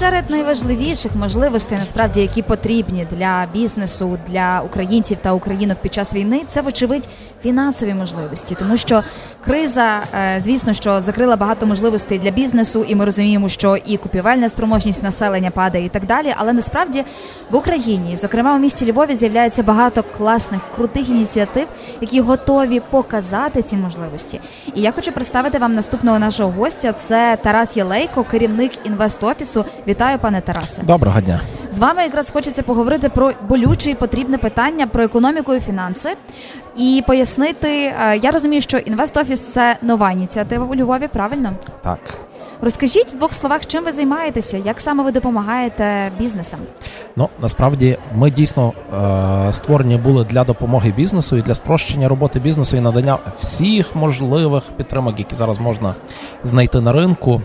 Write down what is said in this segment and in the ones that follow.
серед найважливіших можливостей, насправді, які потрібні для бізнесу, для українців та українок під час війни, це вочевидь фінансові можливості, тому що криза, е, звісно, що закрила багато можливостей для бізнесу, і ми розуміємо, що і купівельна спроможність населення падає, і так далі. Але насправді в Україні, зокрема у місті Львові, з'являється багато класних крутих ініціатив, які готові показати ці можливості. І я хочу представити вам наступного нашого гостя. Це Тарас Єлейко, керівник інвестофісу. Вітаю, пане Тарасе. Доброго дня. З вами якраз хочеться поговорити про болюче і потрібне питання про економіку і фінанси. І пояснити, е, я розумію, що інвестофіс це нова ініціатива у Львові, правильно? Так. Розкажіть в двох словах, чим ви займаєтеся, як саме ви допомагаєте бізнесам? Ну насправді ми дійсно е- створені були для допомоги бізнесу і для спрощення роботи бізнесу і надання всіх можливих підтримок, які зараз можна знайти на ринку.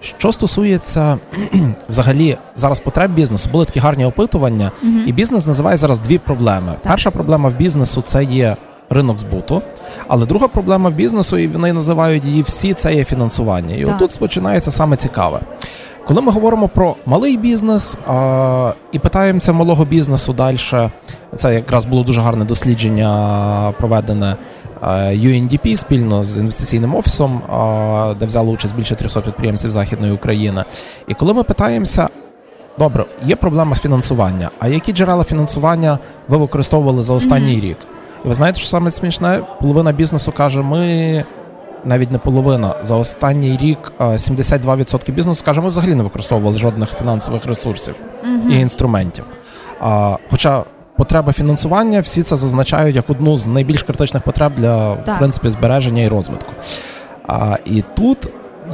Що стосується взагалі зараз потреб бізнесу, були такі гарні опитування, uh і бізнес називає зараз дві проблеми. Так. Перша проблема в бізнесу це є ринок збуту, але друга проблема в бізнесу, і вони називають її всі, це є фінансування. І так. отут починається саме цікаве. Коли ми говоримо про малий бізнес а, і питаємося малого бізнесу далі, це якраз було дуже гарне дослідження проведене UNDP спільно з інвестиційним офісом, де взяло участь більше 300 підприємців Західної України. І коли ми питаємося, добре, є проблема з фінансування, а які джерела фінансування ви використовували за останній mm-hmm. рік? І ви знаєте, що саме смішне? Половина бізнесу каже, ми. Навіть не половина за останній рік 72% бізнесу каже, ми взагалі не використовували жодних фінансових ресурсів mm-hmm. і інструментів. А, Хоча потреба фінансування, всі це зазначають як одну з найбільш критичних потреб для в принципі збереження і розвитку. А, І тут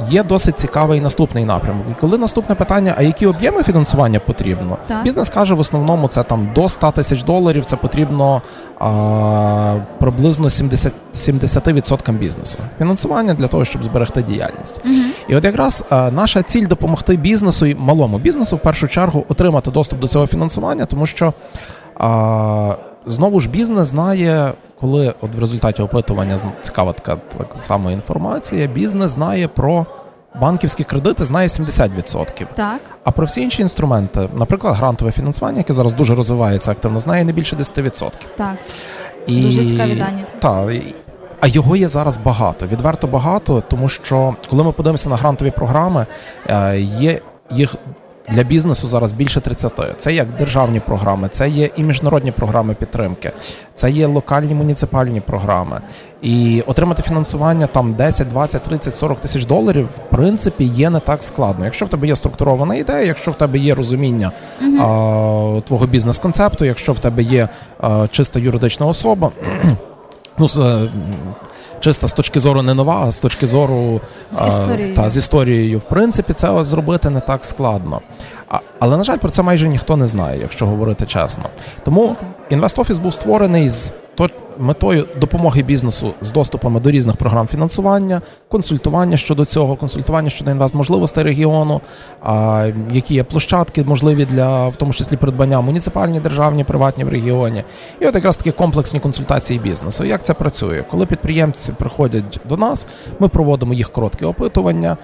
є досить цікавий наступний напрямок. І коли наступне питання, а які об'єми фінансування потрібно, так. бізнес каже в основному це там до 100 тисяч доларів. Це потрібно а, приблизно 70%, 70% бізнесу. Фінансування для того, щоб зберегти діяльність. Угу. І от якраз а, наша ціль допомогти бізнесу і малому бізнесу в першу чергу отримати доступ до цього фінансування, тому що. А, Знову ж бізнес знає, коли от в результаті опитування цікава така так сама інформація, бізнес знає про банківські кредити, знає 70%. Так. А про всі інші інструменти, наприклад, грантове фінансування, яке зараз дуже розвивається активно, знає не більше 10%. Так. І... Дуже цікаві дані. Так. А його є зараз багато, відверто багато, тому що коли ми подивимося на грантові програми, е, є їх для бізнесу зараз більше 30. Це як державні програми, це є і міжнародні програми підтримки, це є локальні муніципальні програми. І отримати фінансування там 10, 20, 30, 40 тисяч доларів в принципі є не так складно. Якщо в тебе є структурована ідея, якщо в тебе є розуміння uh а, твого бізнес-концепту, якщо в тебе є а, чиста юридична особа. ну, чисто з точки зору не нова, а з точки зору з історією. та з історією, в принципі, це зробити не так складно. А, Але на жаль, про це майже ніхто не знає, якщо говорити чесно. Тому інвестофіс був створений з то метою допомоги бізнесу з доступами до різних програм фінансування, консультування щодо цього, консультування щодо інвестможливостей регіону, які є площадки, можливі для в тому числі придбання муніципальні, державні, приватні в регіоні, і от якраз такі комплексні консультації бізнесу. Як це працює? Коли підприємці приходять до нас, ми проводимо їх коротке опитування,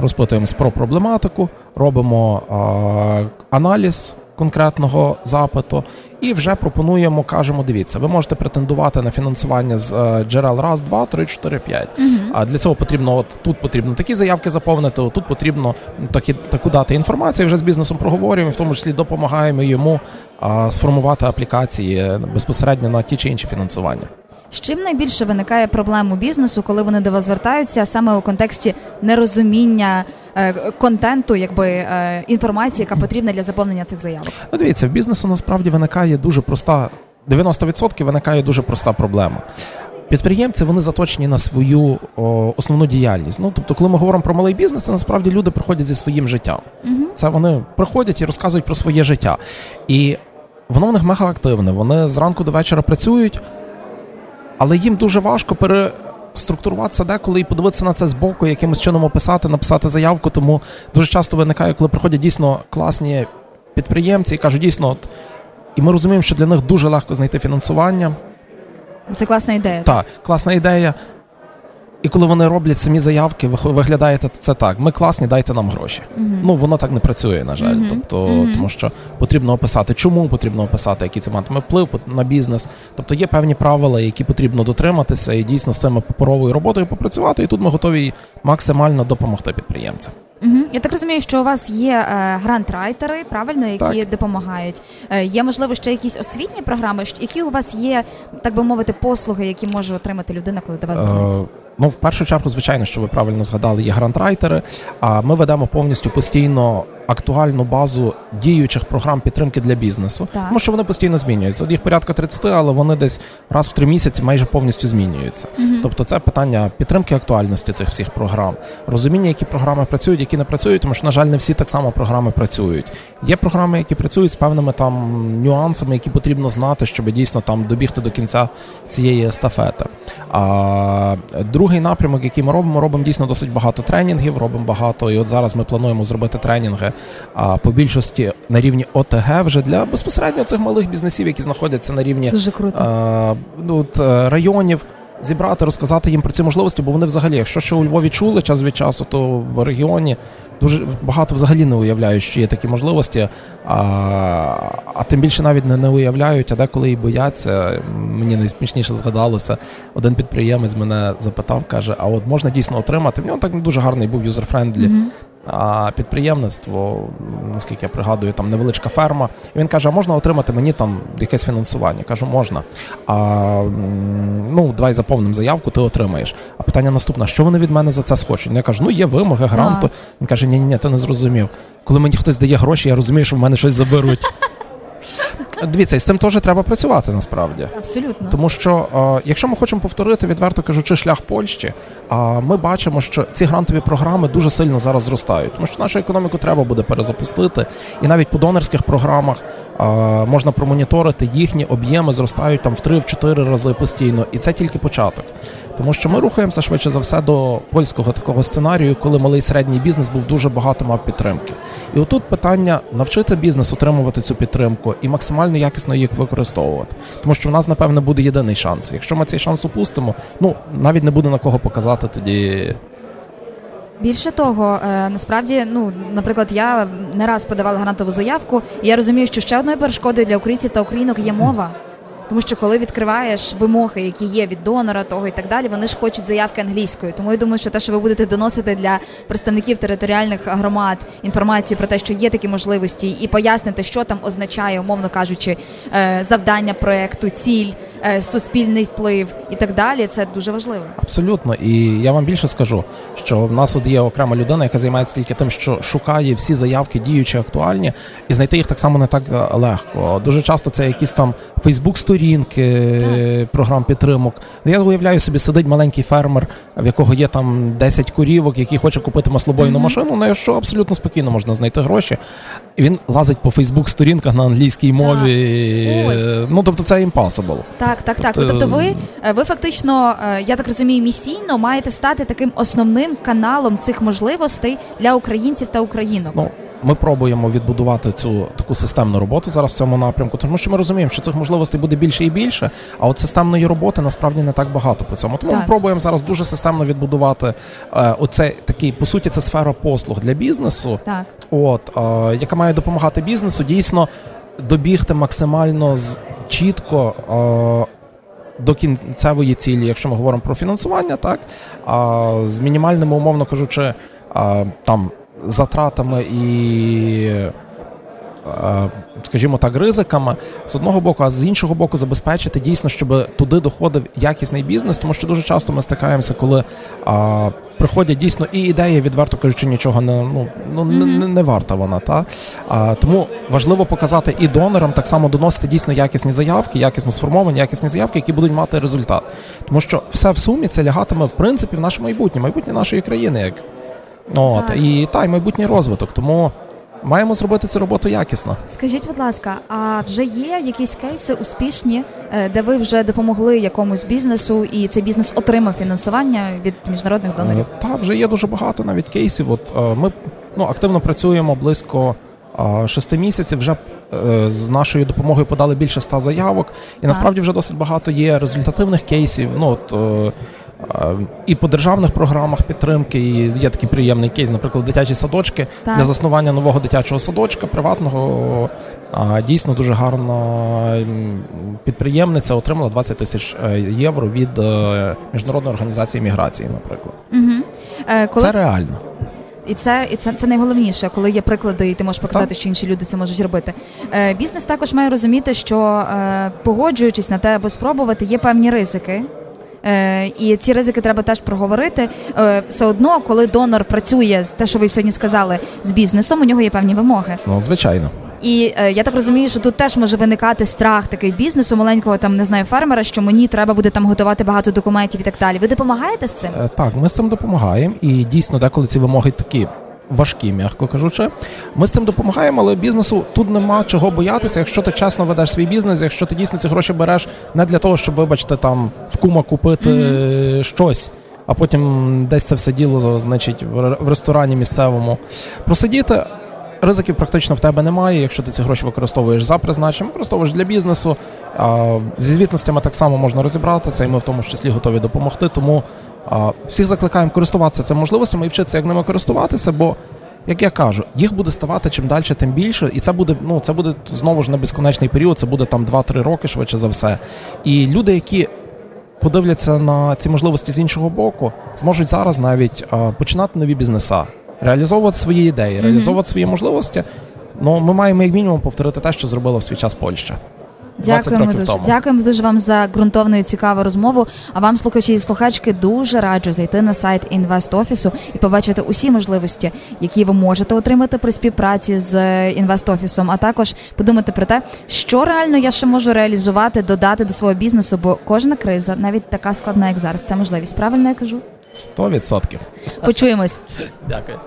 розпитуємось про проблематику, робимо аналіз конкретного запиту, і вже пропонуємо, кажемо, дивіться, ви можете претендувати на фінансування з е, джерел раз, два, три, чотири, п'ять. А для цього потрібно, от тут потрібно такі заявки заповнити, от тут потрібно такі таку дати інформацію. Вже з бізнесом проговорюємо, в тому числі допомагаємо йому а, сформувати аплікації безпосередньо на ті чи інші фінансування. З чим найбільше виникає проблем у бізнесу, коли вони до вас звертаються саме у контексті нерозуміння е, контенту, якби е, інформації, яка потрібна для заповнення цих заявок? Ну, Дивіться, в бізнесу насправді виникає дуже проста 90% виникає дуже проста проблема. Підприємці вони заточені на свою о, основну діяльність. Ну тобто, коли ми говоримо про малий бізнес, це насправді люди приходять зі своїм життям. uh Це вони приходять і розказують про своє життя. І воно в них мега активне. Вони зранку до вечора працюють але їм дуже важко переструктуруватися деколи і подивитися на це збоку, якимось чином описати, написати заявку. Тому дуже часто виникає, коли приходять дійсно класні підприємці і кажуть, дійсно, от, і ми розуміємо, що для них дуже легко знайти фінансування. Це класна ідея. Так, класна ідея. І коли вони роблять самі заявки, виглядає це так: ми класні, дайте нам гроші. Uh-huh. Ну воно так не працює, на жаль. Uh-huh. Тобто, uh-huh. тому що потрібно описати, чому потрібно описати, який це матиме вплив на бізнес. Тобто є певні правила, які потрібно дотриматися, і дійсно з цими паперовою роботою попрацювати. І тут ми готові максимально допомогти підприємцям. Угу. Я так розумію, що у вас є е, грантрайтери, правильно, які так. допомагають. Е, є можливо ще якісь освітні програми, які у вас є, так би мовити, послуги, які може отримати людина, коли до вас звернеться? Ну, в першу чергу, звичайно, що ви правильно згадали, є грантрайтери. А ми ведемо повністю постійно актуальну базу діючих програм підтримки для бізнесу, так. тому що вони постійно змінюються. От їх порядка 30, але вони десь раз в три місяці майже повністю змінюються. Угу. Тобто, це питання підтримки актуальності цих всіх програм, розуміння, які програми працюють, які не працюють, тому що, на жаль, не всі так само програми працюють. Є програми, які працюють з певними там нюансами, які потрібно знати, щоб дійсно там добігти до кінця цієї естафети. А другий напрямок, який ми робимо, робимо дійсно досить багато тренінгів, робимо багато. І от зараз ми плануємо зробити тренінги а по більшості на рівні ОТГ вже для безпосередньо цих малих бізнесів, які знаходяться на рівні Дуже круто. А, ну, от, е, районів. Зібрати, розказати їм про ці можливості, бо вони взагалі, якщо ще у Львові чули час від часу, то в регіоні дуже багато взагалі не уявляють, що є такі можливості, а а тим більше навіть не, не уявляють, а деколи і бояться. Мені найсмішніше згадалося. Один підприємець мене запитав, каже: А от можна дійсно отримати? В нього так дуже гарний був user-friendly mm-hmm. А підприємництво, наскільки я пригадую, там невеличка ферма. І він каже: а можна отримати мені там якесь фінансування? Кажу, можна. А ну, давай заповним заявку, ти отримаєш. А питання наступне: що вони від мене за це схочуть? Я кажу, ну є вимоги, гранту. Він каже, ні, ні, ні, ти не зрозумів. Коли мені хтось дає гроші, я розумію, що в мене щось заберуть. Дивіться, і з цим теж треба працювати насправді. Абсолютно. Тому що, е, якщо ми хочемо повторити, відверто кажучи, шлях Польщі, а ми бачимо, що ці грантові програми дуже сильно зараз зростають, тому що нашу економіку треба буде перезапустити, і навіть по донорських програмах е, можна промоніторити їхні об'єми зростають там в 3-4 рази постійно, і це тільки початок. Тому що ми рухаємося швидше за все до польського такого сценарію, коли малий середній бізнес був дуже багато мав підтримки. І отут питання навчити бізнес отримувати цю підтримку і максимально якісно їх використовувати. Тому що в нас, напевне, буде єдиний шанс. Якщо ми цей шанс упустимо, ну навіть не буде на кого показати тоді. Більше того, е, насправді, ну, наприклад, я не раз подавала грантову заявку, і я розумію, що ще одною перешкодою для українців та українок є мова. Тому що коли відкриваєш вимоги, які є від донора, того і так далі, вони ж хочуть заявки англійською. Тому я думаю, що те, що ви будете доносити для представників територіальних громад інформацію про те, що є такі можливості, і пояснити, що там означає, умовно кажучи, е, завдання проекту, ціль. Е, суспільний вплив і так далі. Це дуже важливо. Абсолютно, і я вам більше скажу, що в нас от є окрема людина, яка займається тільки тим, що шукає всі заявки, діючі, актуальні, і знайти їх так само не так е, легко. Дуже часто це якісь там Фейсбук-сторінки програм підтримок. Я уявляю собі, сидить маленький фермер, в якого є там 10 курівок, який хоче купити маслобойну mm-hmm. машину. На що абсолютно спокійно можна знайти гроші. І Він лазить по Фейсбук-сторінках на англійській мові. Так. Ну тобто це impossible. Так, так, так. Тобто, тобто ви е, ви фактично, е, я так розумію, місійно маєте стати таким основним каналом цих можливостей для українців та українок. Ну, ми пробуємо відбудувати цю таку системну роботу зараз в цьому напрямку, тому що ми розуміємо, що цих можливостей буде більше і більше. А от системної роботи насправді не так багато по цьому. Тому так. ми пробуємо зараз дуже системно відбудувати е, оце такий, по суті, це сфера послуг для бізнесу, так от е, яка має допомагати бізнесу, дійсно добігти максимально з чітко. Е, до кінцевої цілі, якщо ми говоримо про фінансування, так а з мінімальними, умовно кажучи, а, там затратами і. Скажімо так, ризиками з одного боку, а з іншого боку, забезпечити дійсно, щоб туди доходив якісний бізнес, тому що дуже часто ми стикаємося, коли а, приходять дійсно і ідеї, відверто кажучи, нічого не ну, ну mm-hmm. не, не варта вона. Та а, Тому важливо показати і донорам так само доносити дійсно якісні заявки, якісно сформовані, якісні заявки, які будуть мати результат. Тому що все в сумі це лягатиме в принципі в наше майбутнє, майбутнє нашої країни, як от так. і та й майбутній розвиток. Тому. Маємо зробити цю роботу якісно. Скажіть, будь ласка, а вже є якісь кейси успішні, е, де ви вже допомогли якомусь бізнесу, і цей бізнес отримав фінансування від міжнародних донорів? Е, так, вже є дуже багато навіть кейсів. От е, ми ну активно працюємо близько. Шести місяців вже з нашою допомогою подали більше ста заявок, і насправді вже досить багато є результативних кейсів. Ну от І по державних програмах підтримки, і є такий приємний кейс, наприклад, дитячі садочки так. для заснування нового дитячого садочка приватного. Дійсно дуже гарна підприємниця отримала 20 тисяч е, євро від е, міжнародної організації міграції, наприклад. Угу. Коли... Це реально. І це і це, це найголовніше, коли є приклади, і ти можеш показати, так. що інші люди це можуть робити. Е, Бізнес також має розуміти, що е, погоджуючись на те, аби спробувати, є певні ризики. Е, І ці ризики треба теж проговорити. Е, Все одно, коли донор працює з те, що ви сьогодні сказали, з бізнесом, у нього є певні вимоги. Ну, звичайно. І е, я так розумію, що тут теж може виникати страх такий бізнесу, маленького там не знаю фермера, що мені треба буде там готувати багато документів і так далі. Ви допомагаєте з цим? Е, так, ми з цим допомагаємо, і дійсно, деколи ці вимоги такі. Важкі, м'яко кажучи, ми з цим допомагаємо, але бізнесу тут нема чого боятися. Якщо ти чесно ведеш свій бізнес, якщо ти дійсно ці гроші береш не для того, щоб, вибачте, там кума купити mm-hmm. щось, а потім десь це все діло, значить, в ресторані місцевому просидіти ризиків практично в тебе немає. Якщо ти ці гроші використовуєш за призначенням, використовуєш для бізнесу. Зі звітностями так само можна розібратися, і ми в тому числі готові допомогти. Тому всіх закликаємо користуватися цими можливостями і вчитися, як ними користуватися, бо. Як я кажу, їх буде ставати чим далі, тим більше, і це буде ну це буде знову ж не безконечний період. Це буде там 2-3 роки швидше за все. І люди, які подивляться на ці можливості з іншого боку, зможуть зараз навіть починати нові бізнеса реалізовувати свої ідеї, реалізовувати свої можливості. Ну, ми маємо як мінімум повторити те, що зробила в свій час Польща. Дякуємо дуже тому. дякуємо дуже вам за ґрунтовну і цікаву розмову. А вам, слухачі і слухачки, дуже раджу зайти на сайт інвест-офісу і побачити усі можливості, які ви можете отримати при співпраці з інвест-офісом, а також подумати про те, що реально я ще можу реалізувати, додати до свого бізнесу, бо кожна криза, навіть така складна, як зараз, це можливість. Правильно я кажу? Сто відсотків. Почуємось. Дякую.